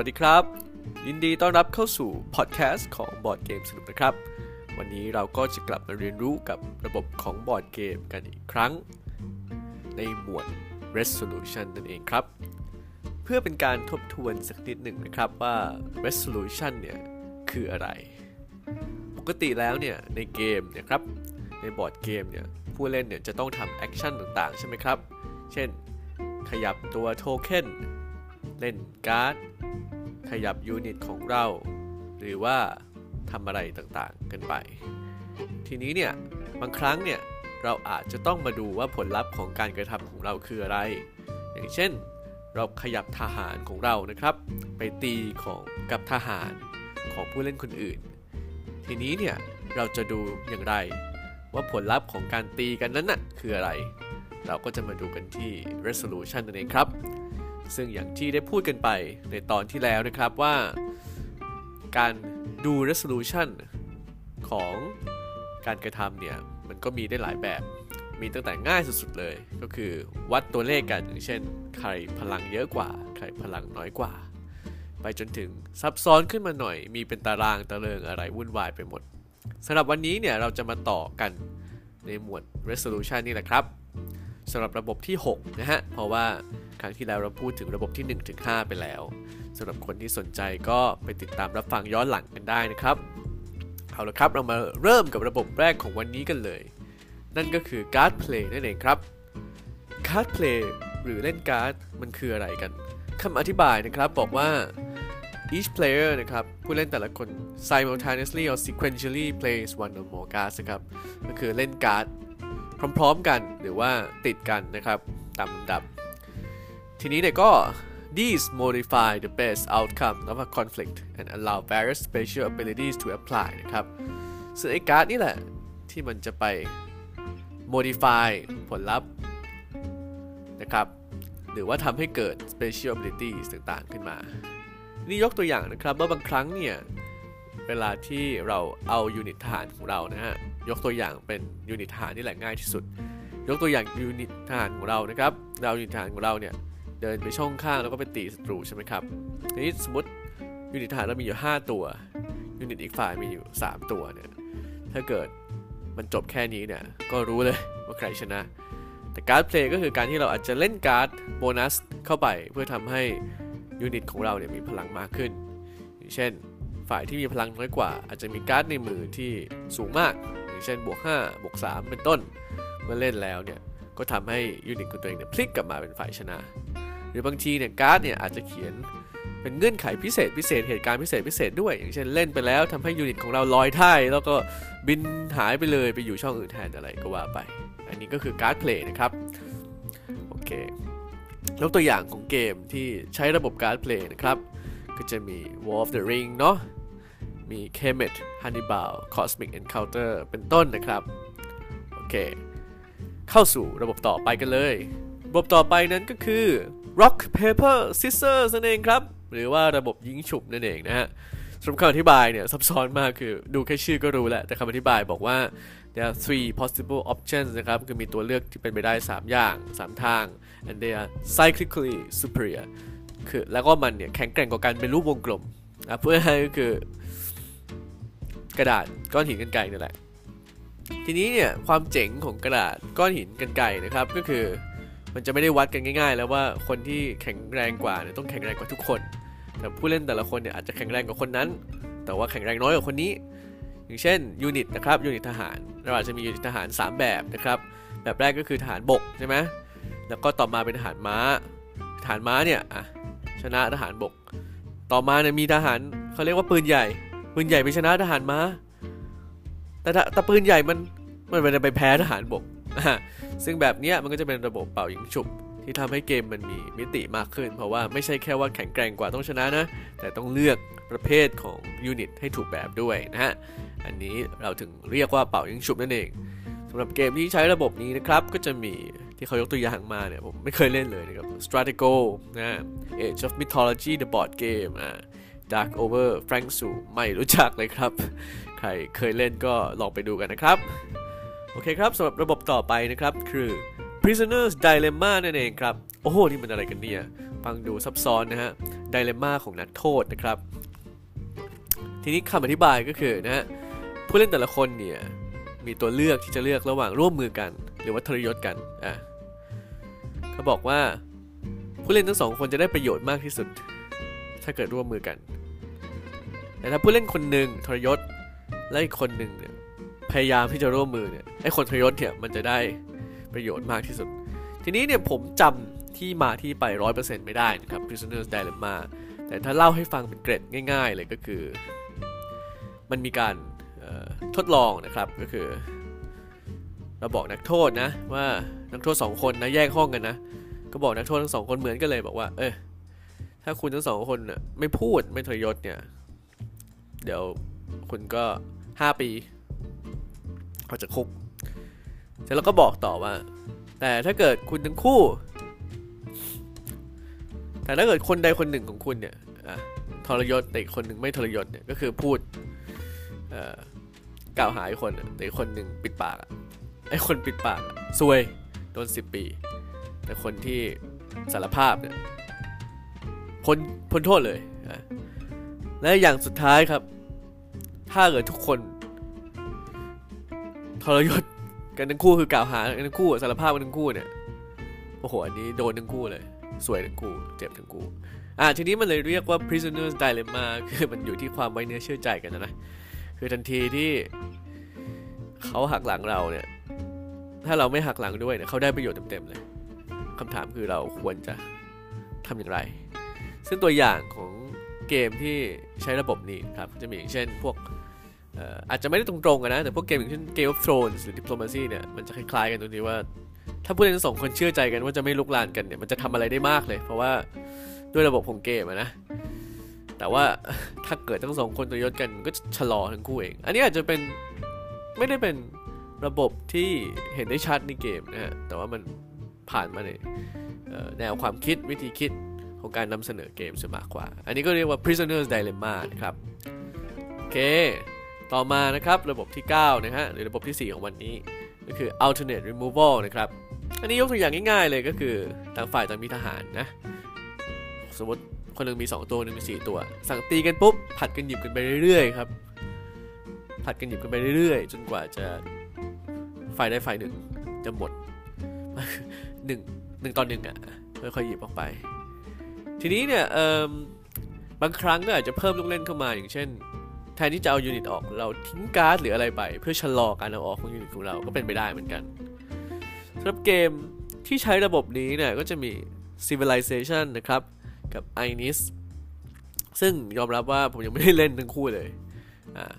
วัสดีครับ ยินดีต้อนรับเข้าสู่พอดแคสต์ของบอร์ดเกมสนุกนะครับ วันนี้เราก็จะกลับมาเรียนรู้กับระบบของบอร์ดเกมกันอีกครั้ง ในหมวด resolution นั่นเองครับ เพื่อเป็นการทบทวนสักนิดหนึ่งนะครับว่า resolution เนี่ยคืออะไร ปกติแล้วเนี่ยในเกมเนี่ยครับในบอร์ดเกมเนี่ยผู้เล่นเนี่ยจะต้องทำ action ต่างๆ ใช่ไหมครับ เช่น ขยับตัวโทเค็นเล่นการ์ด ขยับยูนิตของเรา หรือว่าทำอะไรต่างๆ กันไป ทีนี้เนี่ยบางครั้งเนี่ยเราอาจจะต้องมาดูว่าผลลัพธ์ของการกระทำของเราคืออะไร อย่างเช่น เราขยับทหารของเรานะครับ ไปตีของกับทหารของผู้เล่นคนอื่น ทีนี้เนี่ยเราจะดูอย่างไร ว่าผลลัพธ์ของการตีกันนั้นน่ะคืออะไร เราก็จะมาดูกันที่ resolution นั่นเองครับ ซึ่งอย่างที่ได้พูดกันไปในตอนที่แล้วนะครับว่า การดู resolution ของการกระทำเนี่ย มันก็มีได้หลายแบบ มีตั้งแต่ง่ายสุดๆเลย ก็คือวัดตัวเลขกันอย่างเช่น ใครพลังเยอะกว่า ใครพลังน้อยกว่า ไปจนถึงซับซ้อนขึ้นมาหน่อย มีเป็นตารางตะเริงอะไรวุ่นวายไปหมดสำหรับวันนี้เนี่ยเราจะมาต่อกันในหมวด resolution นี่แหละครับ สำหรับระบบที่ 6 นะฮะ เพราะว่าครั้งที่แล้วเราพูดถึงระบบที่1-5ไปแล้วสำหรับคนที่สนใจก็ไปติดตามรับฟังย้อนหลังกันได้นะครับ เอาละครับเรามาเริ่มกับระบบแรกของวันนี้กันเลย นั่นก็คือ card play นั่นเองครับ card play หรือเล่นการ์ดมันคืออะไรกันคำอธิบายนะครับบอกว่า each player นะครับ ผู้เล่นแต่ละคน simultaneously or sequentially plays one or more cards นะครับก็คือเล่นการ์ด พร้อมๆกันหรือว่าติดกันนะครับตามลำดับ ทีนี้เนี่ยก็ these modify the best outcome of a conflict and allow various special abilities to apply นะครับซึ่งไอ้การ์ดนี่แหละที่มันจะไป modify ผลลัพธ์นะครับหรือว่าทำให้เกิด special abilities ต่างๆ ขึ้นมา นี่ยกตัวอย่างนะครับว่าบางครั้งเนี่ย เวลาที่เราเอา unit ทหารของเรานะฮะยกตัวอย่างเป็น unit ทหารนี่แหละง่ายที่สุด ยกตัวอย่าง unit ทหารของเรานะครับเรา unit ทหารของเราเนี่ยเดินไปช่องข้างแล้วก็ไปตีศัตรูใช่ไหมครับทีนี้สมมติ unit ทหารเรามีอยู่ 5 ตัว unit อีกฝ่ายมีอยู่ 3 ตัวเนี่ยถ้าเกิดมันจบแค่นี้เนี่ยก็รู้เลยว่าใครชนะ แต่ card play ก็คือการที่เราอาจจะเล่นการ์ดโบนัสเข้าไปเพื่อทำให้ unit ของเราเนี่ยมีพลังมากขึ้นอย่างเช่น ฝ่ายที่มีพลังน้อยกว่า อาจจะมีการ์ดในมือที่สูงมาก อย่างเช่นบวก5บวก3เป็นต้น เมื่อเล่นแล้วเนี่ยก็ทำให้ unit ของตัวเองเนี่ยพลิกกลับมาเป็นฝ่ายชนะ หรือบางทีเนี่ยการ์ดเนี่ยอาจจะเขียนเป็นเงื่อนไขพิเศษพิเศษเหตุการณ์พิเศษพิเศษด้วย อย่างเช่นเล่นไปแล้วทำให้ unit ของเราลอยท่ายแล้วก็บินหายไปเลยไปอยู่ช่องอื่นแทนอะไรก็ว่าไป อันนี้ก็คือ card play นะครับโอเคยกตัวอย่างของเกมที่ใช้ระบบ card play นะครับ ก็จะมี War of the Ring เนาะ มี Kemet Hannibal Cosmic Encounter เป็นต้นนะครับ โอเค เข้าสู่ระบบต่อไปกันเลย ระบบต่อไปนั้นก็คือ Rock Paper Scissors นั่นเองครับ หรือว่าระบบยิงฉุบนั่นเองนะฮะสำหรับคำอธิบายเนี่ยซับซ้อนมากคือดูแค่ชื่อก็รู้แหละ แต่คำอธิบายบอกว่า there are three possible options นะครับ คือมีตัวเลือกที่เป็นไปได้ 3 อย่าง 3 ทาง and they are cyclically superior คือแล้วก็มันเนี่ยแข็งแกร่งกว่ากันเป็นรูปวงกลมนะเพื่อให้ก็คือ กระดาษก้อนหินกันไกรนี่แหละ ทีนี้เนี่ยความเจ๋งของกระดาษก้อนหินกันไกรนะครับก็คือมันจะไม่ได้วัดกันง่าย ๆ แล้วว่าคนที่แข็งแรงกว่าเนี่ยต้องแข็งแรงกว่าทุกคน แต่ผู้เล่นแต่ละคนเนี่ยอาจจะแข็งแรงกว่าคนนั้น แต่ว่าแข็งแรงน้อยกว่าคนนี้ อย่างเช่น unit นะครับ unit ทหารเราอาจจะมี unit ทหาร 3 แบบนะครับแบบแรกก็คือทหารบกใช่ไหมแล้วก็ต่อมาเป็นทหารม้าทหารม้าเนี่ยชนะทหารบก ต่อมาเนี่ยมีทหารเขาเรียกว่าปืนใหญ่ ปืนใหญ่ไปชนะทหารม้าแต่แต่ปืนใหญ่มันมันไปไปแพ้ทหารบกซึ่งแบบเนี้ยมันก็จะเป็นระบบเป่ายิงฉุบที่ทำให้เกมมันมีมิติมากขึ้น เพราะว่าไม่ใช่แค่ว่าแข็งแกร่งกว่าต้องชนะนะ แต่ต้องเลือกประเภทของยูนิตให้ถูกแบบด้วยนะฮะ อันนี้เราถึงเรียกว่าเป่ายิงฉุบนั่นเองสำหรับเกมที่ใช้ระบบนี้นะครับ ก็จะมีที่เขายกตัวอย่างมาเนี่ย ผมไม่เคยเล่นเลยนะครับ Stratego นะ Age of Mythology the board game อ่า Dark Over Frank Su ไม่รู้จักเลยครับ ใครเคยเล่นก็ลองไปดูกันนะครับ โอเคครับสำหรับระบบต่อไปนะครับคือ Prisoner's Dilemma นั่นเองครับ โอ้โห นี่มันอะไรกันเนี่ย ฟังดูซับซ้อนนะฮะไดเลม่าของนักโทษนะครับ ทีนี้คำอธิบายก็คือนะฮะ ผู้เล่นแต่ละคนเนี่ย มีตัวเลือกที่จะเลือกระหว่างร่วมมือกัน หรือว่าทรยศกันอะเขาบอกว่าผู้เล่นทั้งสองคนจะได้ประโยชน์มากที่สุด ถ้าเกิดร่วมมือกัน แต่ถ้าผู้เล่นคนหนึ่งทรยศและอีกคนหนึ่งเนี่ยพยายามที่จะร่วมมือเนี่ยไอ้คนทรยศเนี่ยมันจะได้ประโยชน์มากที่สุด ทีนี้เนี่ยผมจำที่มาที่ไปร้อยเปอร์เซ็นต์ไม่ได้นะครับ Prisoners Dilemma แต่ถ้าเล่าให้ฟังเป็นเกร็ดง่ายๆเลยก็คือ มันมีการทดลองนะครับก็คือ เราบอกนักโทษนะว่านักโทษสองคนนะแยกห้องกันนะ ก็บอกนักโทษทั้งสองคนเหมือนกันเลยบอกว่า เออถ้าคุณทั้งสองคนไม่พูดไม่ทรยศเนี่ย เดี๋ยวคุณก็ห้าปีออกจากคุกเสร็จแล้วก็บอกต่อว่า แต่ถ้าเกิดคุณทั้งคู่ แต่ถ้าเกิดคนใดคนหนึ่งของคุณเนี่ยทรยศแต่อีกคนหนึ่งไม่ทรยศเนี่ยก็คือพูดกล่าวหาอีกคนแต่อีกคนหนึ่งปิดปากไอ้คนปิดปากซวยโดนสิบปี แต่คนที่สารภาพเนี่ยพ้นพ้นโทษเลยและอย่างสุดท้ายครับ ถ้าเกิดทุกคนทรยศกันทั้งคู่คือกล่าวหากันทั้งคู่สารภาพกันทั้งคู่เนี่ยโอ้โหอันนี้โดนทั้งคู่เลย สวยทั้งคู่ เจ็บทั้งคู่อ่าทีนี้มันเลยเรียกว่า prisoners dilemma คือมันอยู่ที่ความไว้เนื้อเชื่อใจกันนะนะคือทันทีที่เขาหักหลังเราเนี่ย ถ้าเราไม่หักหลังด้วยเนี่ยเขาได้ประโยชน์เต็มๆเลยคำถามคือเราควรจะทำอย่างไร ซึ่งตัวอย่างของเกมที่ใช้ระบบนี้ครับจะมีอย่างเช่นพวก อาจจะไม่ได้ตรงๆกันนะ แต่พวกเกมอย่างเช่น Game of Thrones หรือ Diplomacy เนี่ย มันจะคล้ายๆกันตรงที่ว่า ถ้าผู้เล่นสองคนเชื่อใจกันว่าจะไม่ลุกลานกันเนี่ย มันจะทำอะไรได้มากเลย เพราะว่าด้วยระบบของเกมนะ แต่ว่าถ้าเกิดทั้งสองคนตัวยศกันก็ชะลอทั้งคู่เอง อันนี้อาจจะเป็นไม่ได้เป็นระบบที่เห็นได้ชัดในเกมนะฮะ แต่ว่ามันผ่านมาในแนวความคิดวิธีคิดของการนำเสนอเกมซะมากกว่า อันนี้ก็เรียกว่า prisoners dilemma นะครับ โอเค ต่อมานะครับระบบที่ 9 นะฮะหรือระบบที่ 4 ของวันนี้ ก็คือ alternate removal นะครับอันนี้ยกตัวอย่างง่ายๆเลยก็คือต่างฝ่ายต่างมีทหารนะสมมติคนหนึ่งมี 2 ตัวหนึ่งมี 4 ตัว สั่งตีกันปุ๊บผลัดกันหยิบกันไปเรื่อยๆครับผลัดกันหยิบกันไปเรื่อยๆ จนกว่าจะฝ่ายใดฝ่ายหนึ่งจะหมดหนึ่งหนึ่งตอนหนึ่งอะค่อยๆหยิบออกไป ทีนี้เนี่ยบางครั้งก็อาจจะเพิ่มลูกเล่นเข้ามาอย่างเช่น แทนที่จะเอา unit ออกเราทิ้งการ์ดหรืออะไรไป เพื่อชะลอการเอาออกของ unit ของเราก็เป็นไปได้เหมือนกันสำหรับเกมที่ใช้ระบบนี้เนี่ยก็จะมี Civilization นะครับ กับ Inis ซึ่งยอมรับว่าผมยังไม่ได้เล่นทั้งคู่เลยอ่า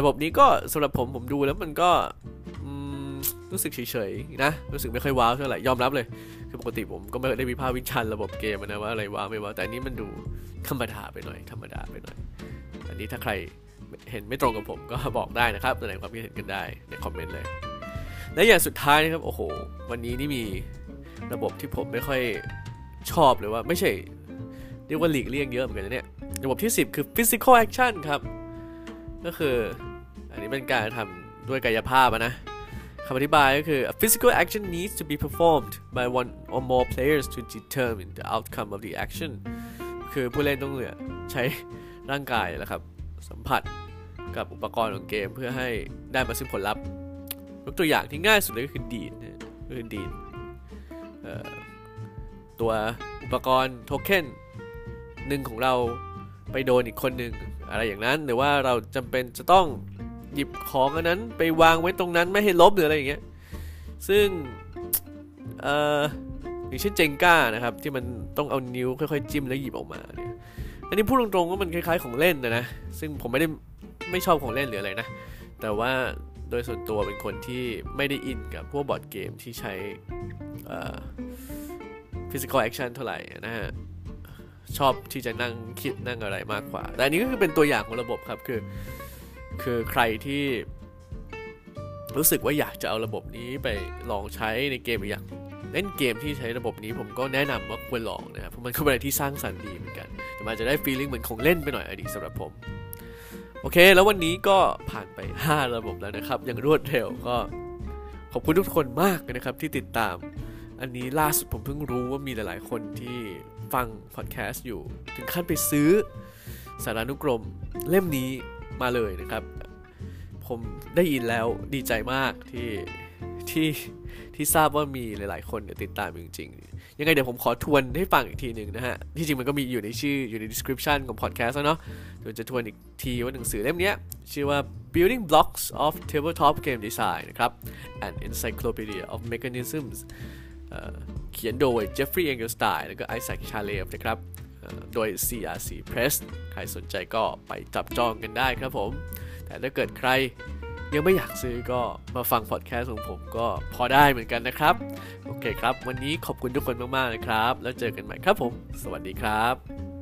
ระบบนี้ก็สำหรับผมผมดูแล้วมันก็รู้สึกเฉยๆนะรู้สึกไม่ค่อยว้าวเท่าไหร่ยอมรับเลย คือปกติผมก็ไม่ได้มีภาพวิจารณ์ระบบเกมนะว่าอะไรว้าวไม่ว้าวแต่นนี้มันดูธรรมดาไปหน่อยธรรมดาไปหน่อย อันนี้ถ้าใคร เห็นไม่ตรงกับผมก็บอกได้นะครับแสดงความคิดเห็นกันได้ในคอมเมนต์เลย และอย่างสุดท้ายนะครับโอ้โห วันนี้นี่มีระบบที่ผมไม่ค่อยชอบเลยว่าไม่ใช่เรียกว่าหลีกเลี่ยงเยอะเหมือนกันนะเนี่ย ระบบที่ 10 คือ physical action ครับ ก็คืออันนี้เป็นการทำด้วยกายภาพนะคำอธิบายก็คือ a physical action needs to be performed by one or more players to determine the outcome of the action คือผู้เล่นต้องเหลือใช้ร่างกายแหละครับ สัมผัส กับอุปกรณ์ของเกมเพื่อให้ได้มาซึ่งผลลัพธ์ยกตัวอย่างที่ง่ายสุดเลยก็คือดีดคือดีดตัวอุปกรณ์โทเค็นหนึ่งของเราไปโดนอีกคนหนึ่งอะไรอย่างนั้นหรือว่าเราจำเป็นจะต้องหยิบของอันนั้นไปวางไว้ตรงนั้นไม่ให้ลบหรืออะไรอย่างเงี้ยซึ่งเอ่ออย่างเช่นเจงก้านะครับ ที่มันต้องเอานิ้วค่อยๆจิ้มแล้วหยิบออกมาเนี่ยอันนี้พูดตรงๆว่ามันคล้ายๆของเล่นนะนะซึ่งผมไม่ได้ ไม่ชอบของเล่นหรืออะไรนะ แต่ว่าโดยส่วนตัวเป็นคนที่ไม่ได้ in กับพวกบอร์ดเกมที่ใช้ physical action เท่าไหร่นะฮะชอบที่จะนั่งคิดนั่งอะไรมากกว่า แต่อันนี้ก็คือเป็นตัวอย่างของระบบครับ คือ คือใครที่รู้สึกว่าอยากจะเอาระบบนี้ไปลองใช้ในเกมหรืออยากเล่นเกมที่ใช้ระบบนี้ผมก็แนะนำว่าควรลองนะครับเพราะมันก็เป็นอะไรที่สร้างสรรค์ดีเหมือนกัน แต่มันจะได้ฟีลลิ่งเหมือนของเล่นไปหน่อยอดีสำหรับผม โอเค แล้ววันนี้ก็ผ่านไป 5 ระบบแล้วนะครับ อย่างรวดเร็วก็ ขอบคุณทุกคนมากนะครับ ที่ติดตาม อันนี้ล่าสุดผมเพิ่งรู้ว่ามีหลาย ๆ คนที่ฟังพอดแคสต์อยู่ ถึงขั้นไปซื้อสารานุกรมเล่มนี้มาเลยนะครับ ผมได้ยินแล้วดีใจมากที่ ที่ที่ทราบว่ามีหลาย ๆ คนติดตามจริง ๆ ยังไงเดี๋ยวผมขอทวนให้ฟังอีกทีหนึ่งนะฮะ ที่จริงมันก็มีอยู่ในชื่ออยู่ใน description ของ podcast แล้วเนาะเดี๋ยวจะทวนอีกทีว่าหนังสือเล่มนี้ชื่อว่า Building Blocks of Tabletop Game Design นะครับ An Encyclopedia of Mechanisms เขียนโดย Jeffrey Engelstein แล้วก็ Isaac Chalev นะครับโดย CRC Press ใครสนใจก็ไปจับจองกันได้ครับผม แต่ถ้าเกิดใคร ยังไม่อยากซื้อก็มาฟังพอดแคสต์ของผมก็พอได้เหมือนกันนะครับ โอเคครับ วันนี้ขอบคุณทุกคนมากๆเลยครับ แล้วเจอกันใหม่ครับผม สวัสดีครับ